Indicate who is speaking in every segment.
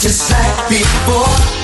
Speaker 1: Just like before.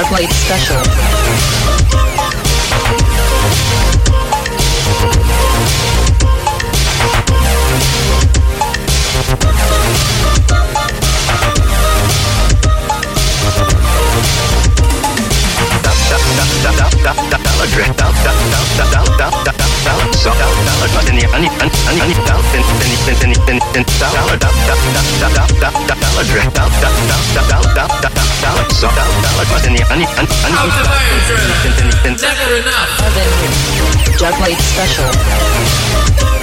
Speaker 1: Dub Light Special.
Speaker 2: Never enough.
Speaker 1: Dub Special.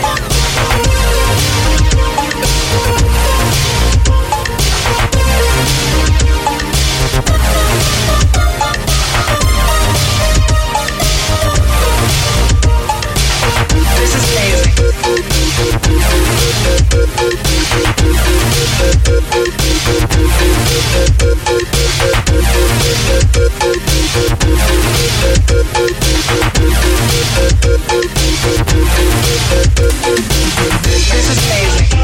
Speaker 3: This is amazing.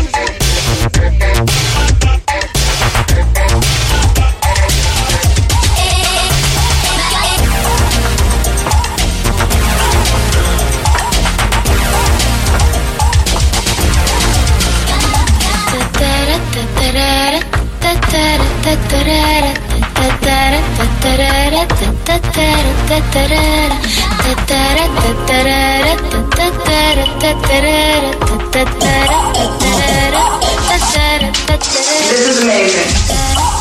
Speaker 3: This is amazing.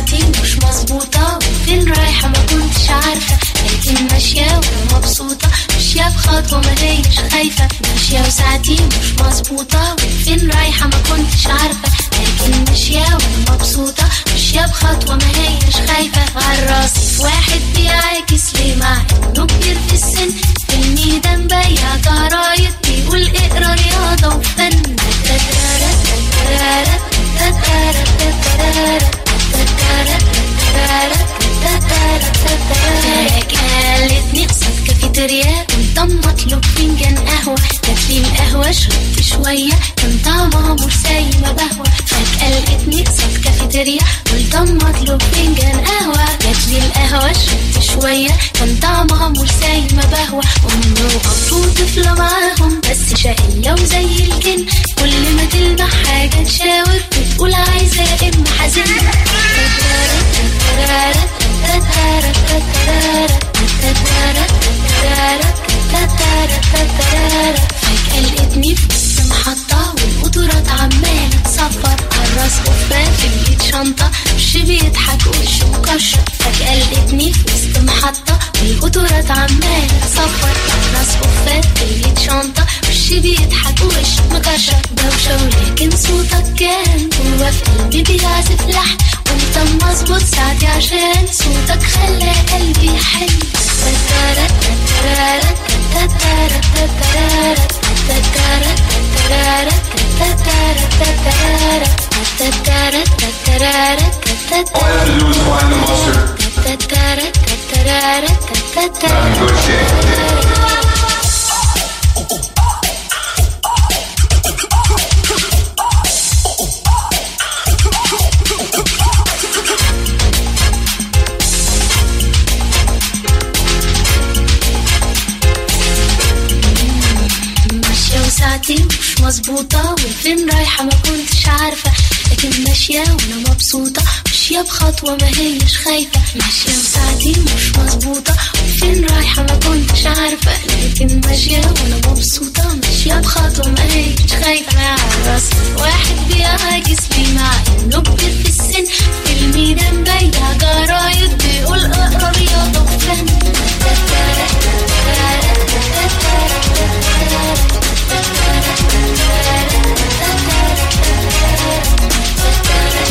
Speaker 4: وساعتي مش مظبوطة وفين رايحة ما كنتش عارفة. لكن ماشية وأنا مبسوطة ماشية بخطوة ما هيش خايفة. ماشية وساعتي مش مظبوطة وفين رايحة ما كنتش عارفة. لكن ماشية وأنا مبسوطة ماشية بخطوة ما هيش خايفة. عالراسي في واحد بيعاكس ليه مع إنه كبير في السن؟ في الميدان بيع جرايد بيقول اقرا رياضة وفن. قالتني قصد كافيتريا قدام مطلوب فنجان قهوة؟ جاتلي القهوة شربت شوية. كان طعمها مش زي ما بهوى فجأة لقيتني قصد كافيتريا قدام مطلوب فنجان قهوة. جاتلي القهوة شربت شوية. كان طعمها مش زي ما بهوى أمي وأبو طفلة معاهم بس شقية وزي الجن. كل ما تلمح حاجة تشاور بتقول عايزة يا إما حزين فجأة لقيتني في وسط محطة والقطورات عمالة تصفر عالراس قفاه في الإيد شنطة وش بيضحك وش مكشر دوشة ولكن صوتك كان جوا في قلبي بيعزف لحن وانت مظبوط ساعتي عشان صوتك خلى قلبي يحن
Speaker 5: All you have to do is find the mustard. Not in
Speaker 4: حياتي مش مظبوطة وفين رايحة ما كنتش عارفة. لكن ماشية وأنا مبسوطة ماشية بخطوة ما هيش خايفة. ماشية وساعتي مش مظبوطة وفين رايحة ما كنتش عارفة. لكن ماشية وأنا مبسوطة ماشية بخطوة ما هيش خايفة. مع راس واحد بيهاجس بيه مع انه في السن. في الميدان بيع جرايد بيقول
Speaker 6: اقرأ رياضة وفن. Thank you.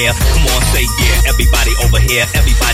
Speaker 6: air. Come
Speaker 2: on, say yeah. Everybody over here, everybody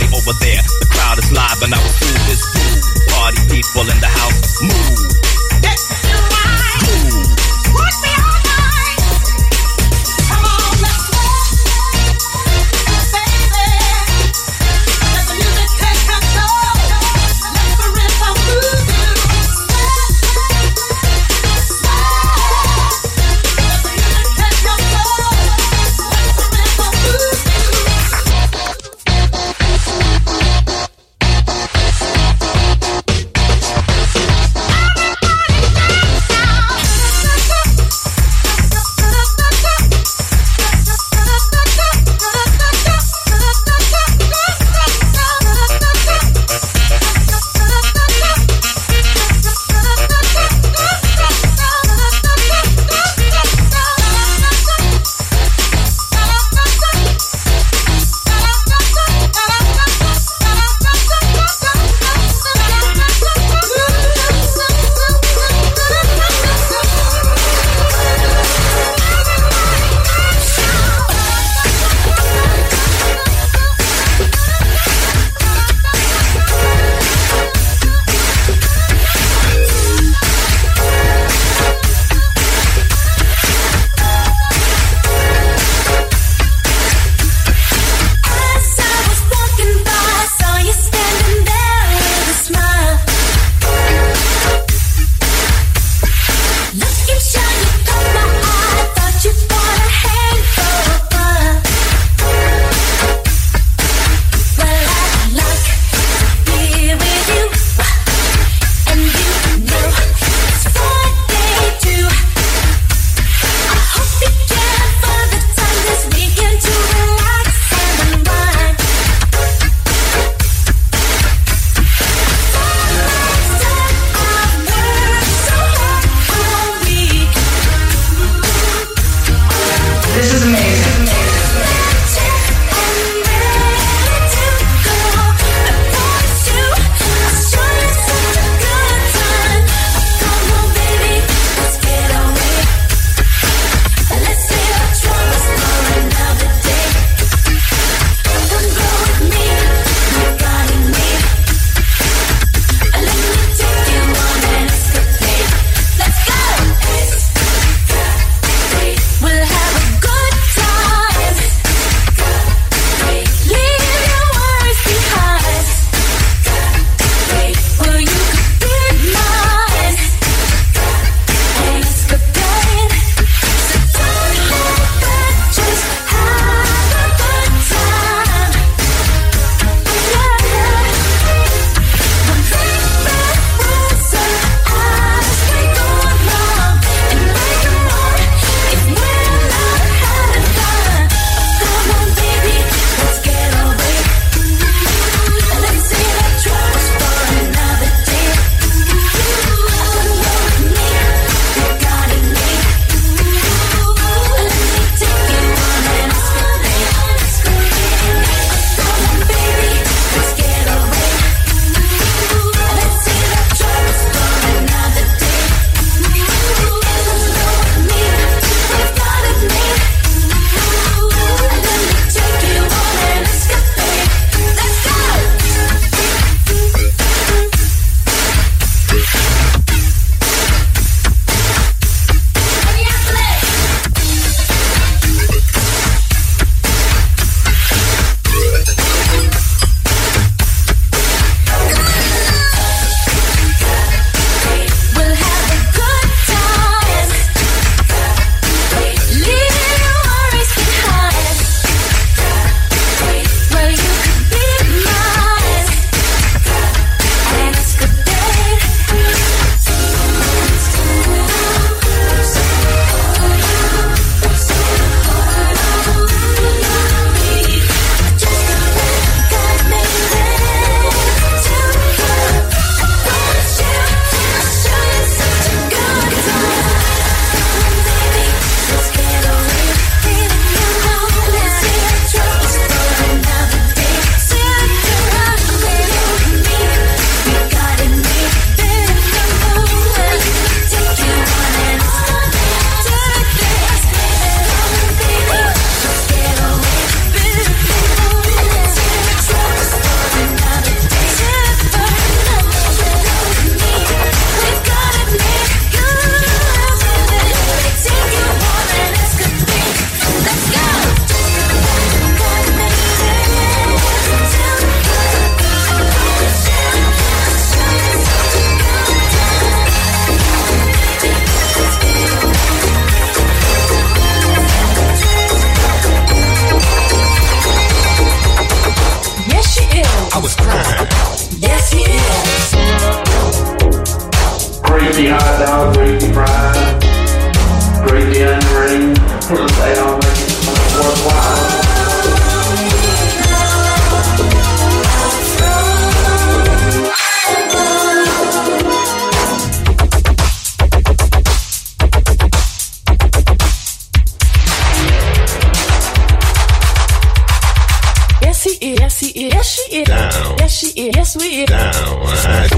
Speaker 2: she is. Yes, we is.
Speaker 7: Down. right.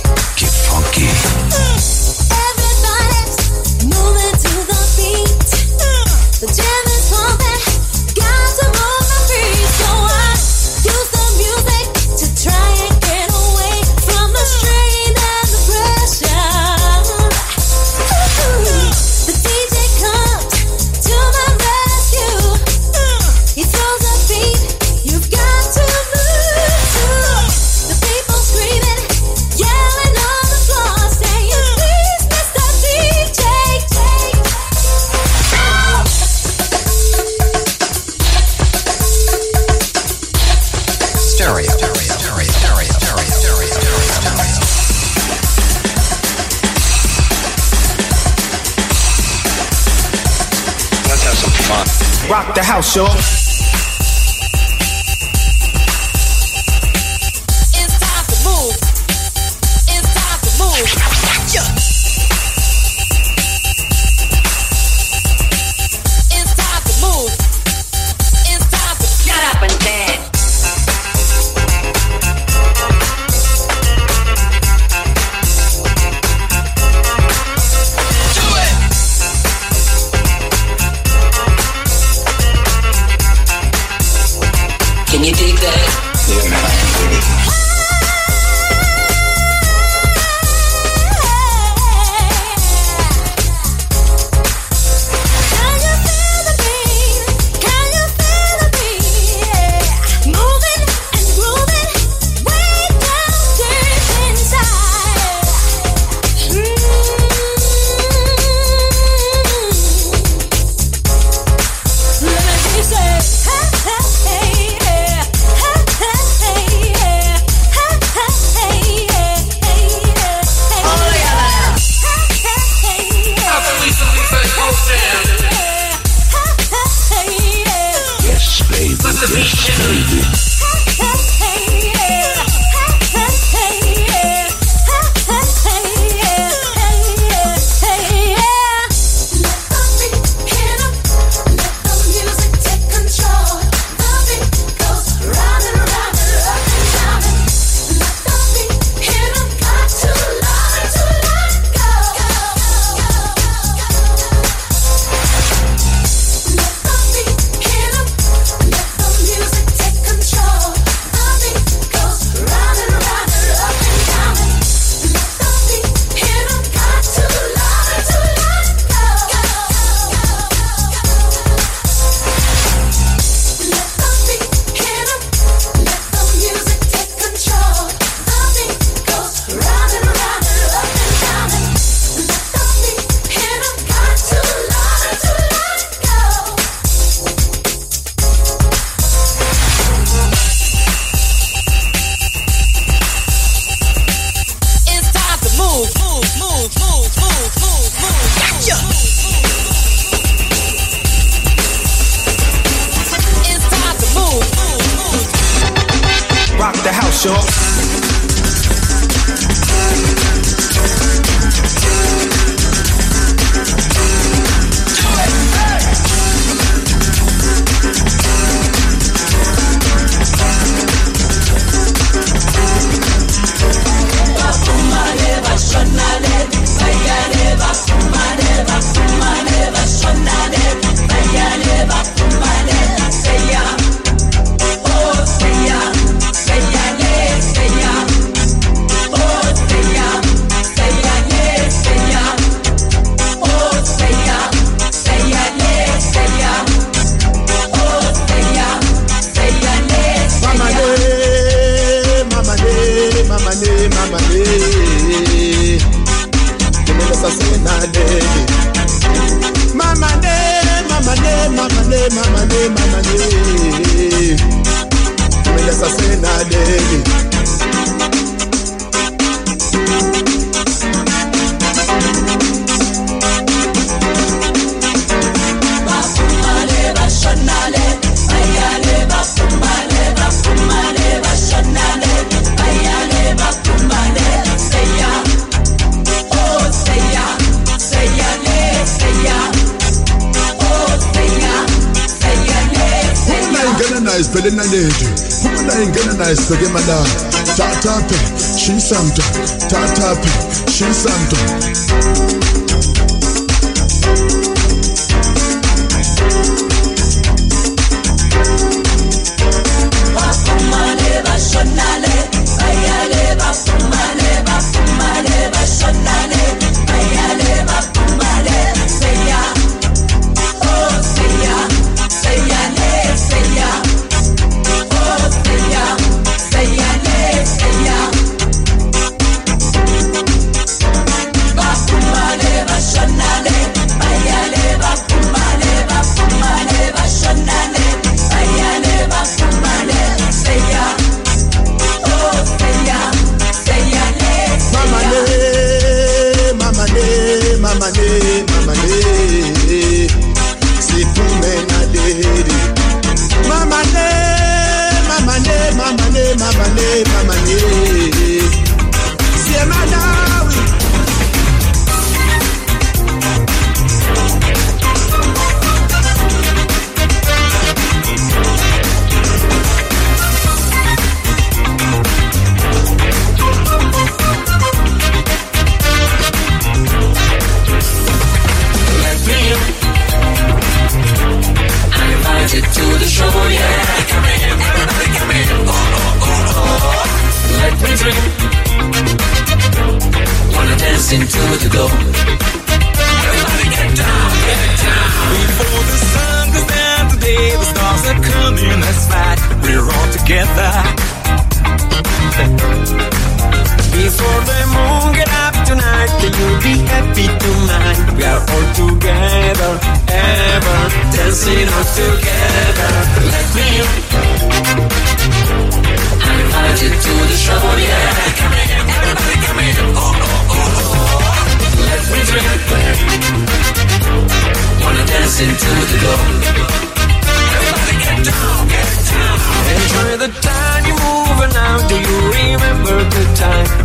Speaker 7: house, y'all. Rock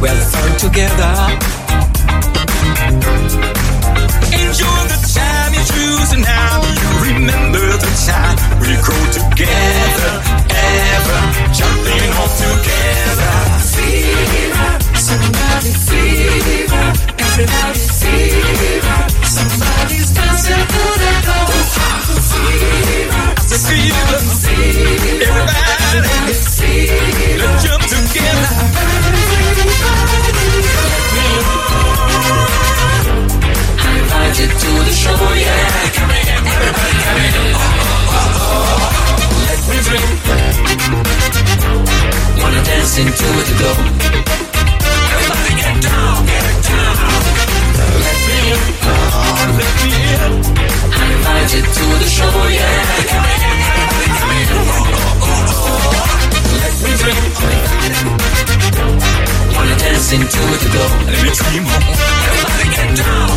Speaker 8: We'll sing together. dancing
Speaker 9: to get down, get down. Let let. I to the yeah. Let me dream. Wanna dance into the glow.
Speaker 8: Let me.
Speaker 9: Everybody get down.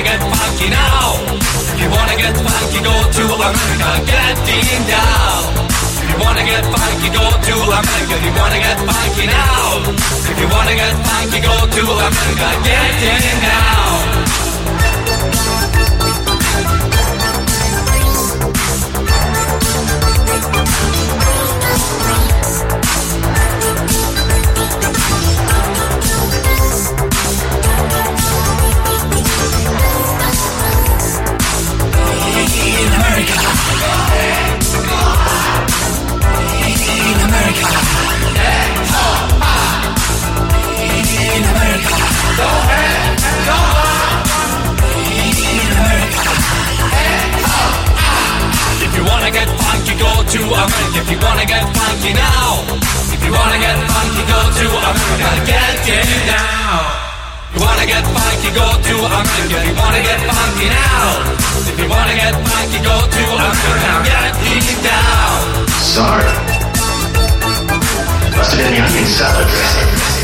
Speaker 9: Wanna
Speaker 10: get funky now, you wanna get funky, go to America. Getting down. You wanna get funky, go to America. You wanna get funky now, if you wanna get funky, go to America. Getting down. To America. If you wanna get funky now, if you wanna get funky, go to America. Get it down. You wanna get funky, go to America. If you wanna get funky now, if you wanna get funky, go to America. Get it down.
Speaker 11: Sorry. Must have been the onion salad dressing.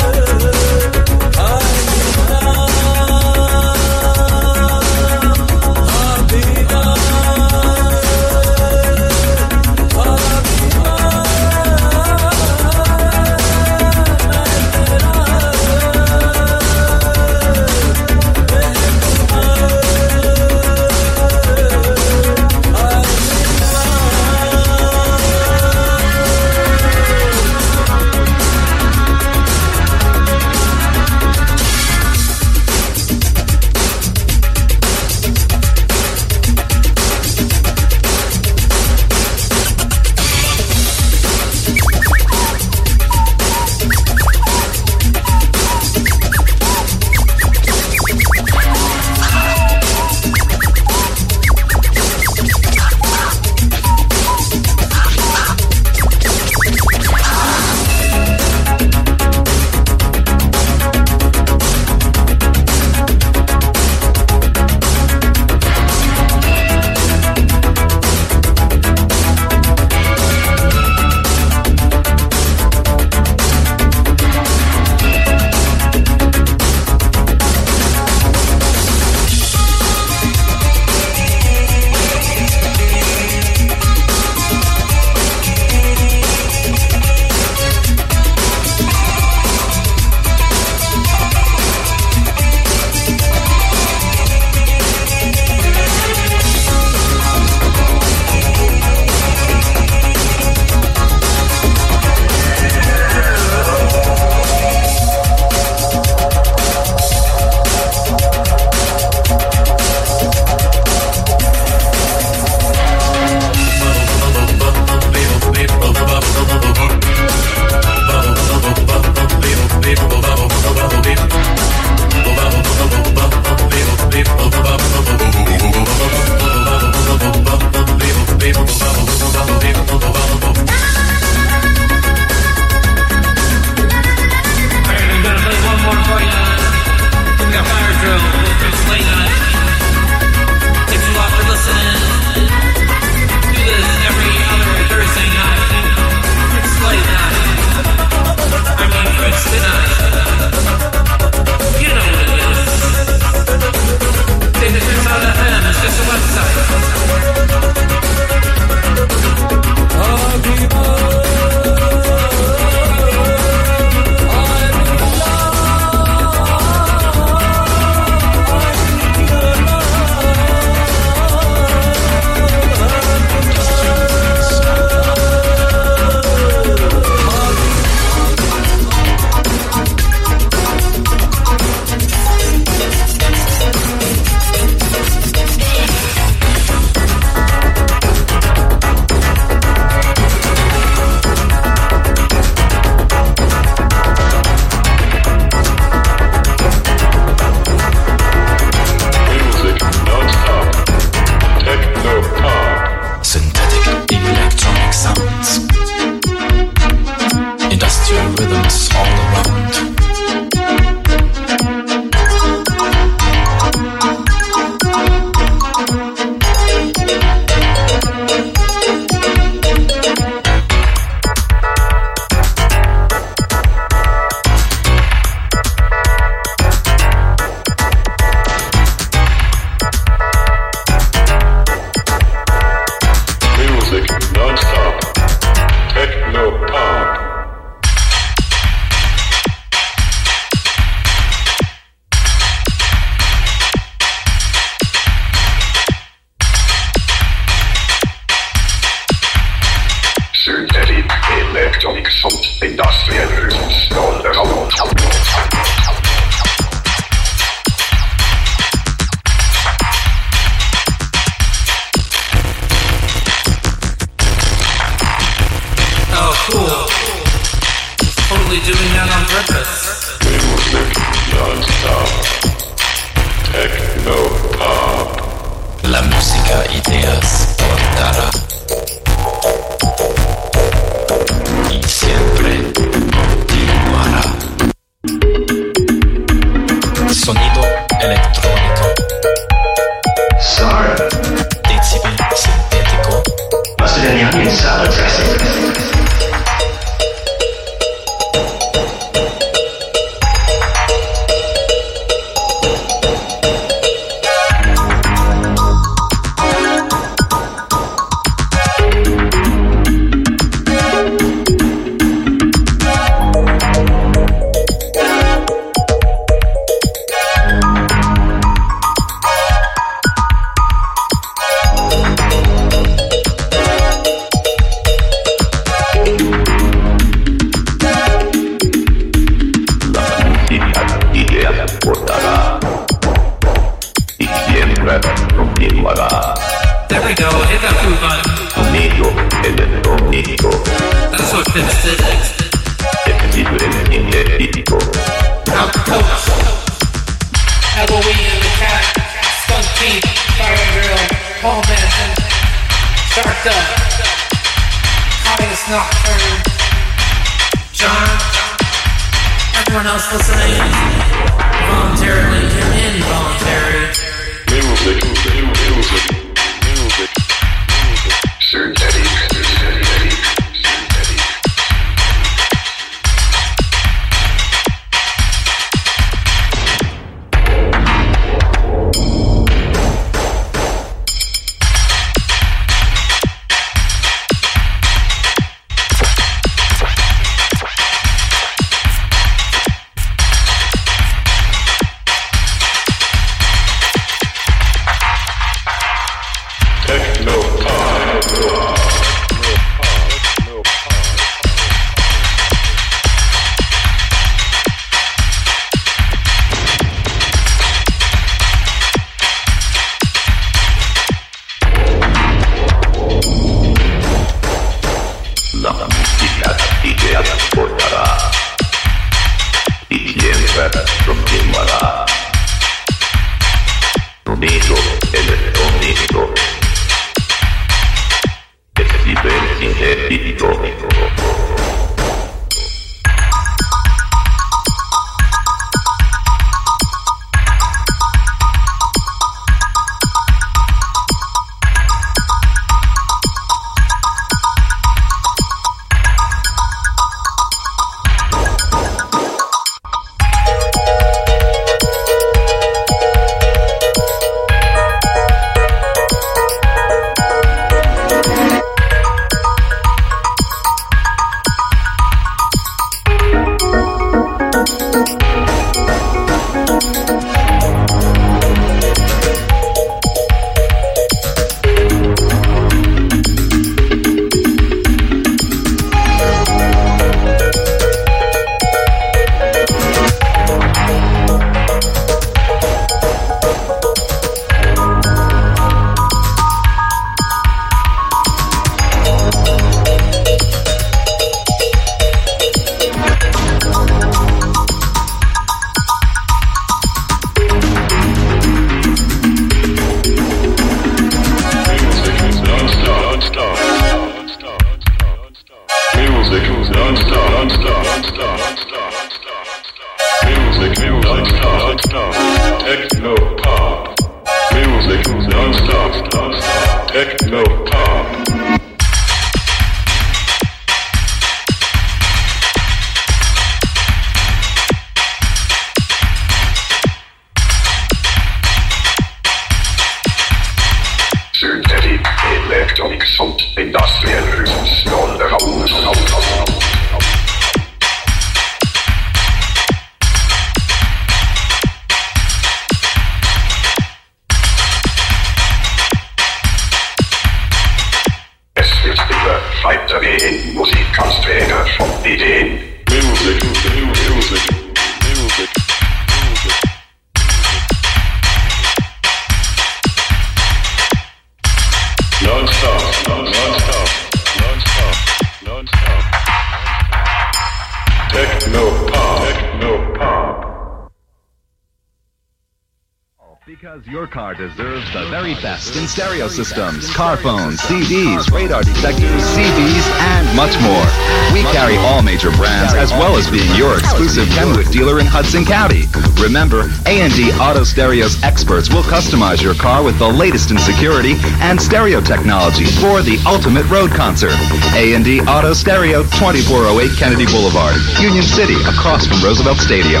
Speaker 12: Stereo systems, car phones, CDs, radar detectors, CDs, and much more. We carry all major brands as well as being your exclusive Kenwood dealer in Hudson County. Remember, A&D Auto Stereo's experts will customize your car with the latest in security and stereo technology for the ultimate road concert. A&D Auto Stereo, 2408 Kennedy Boulevard, Union City, across from Roosevelt Stadium.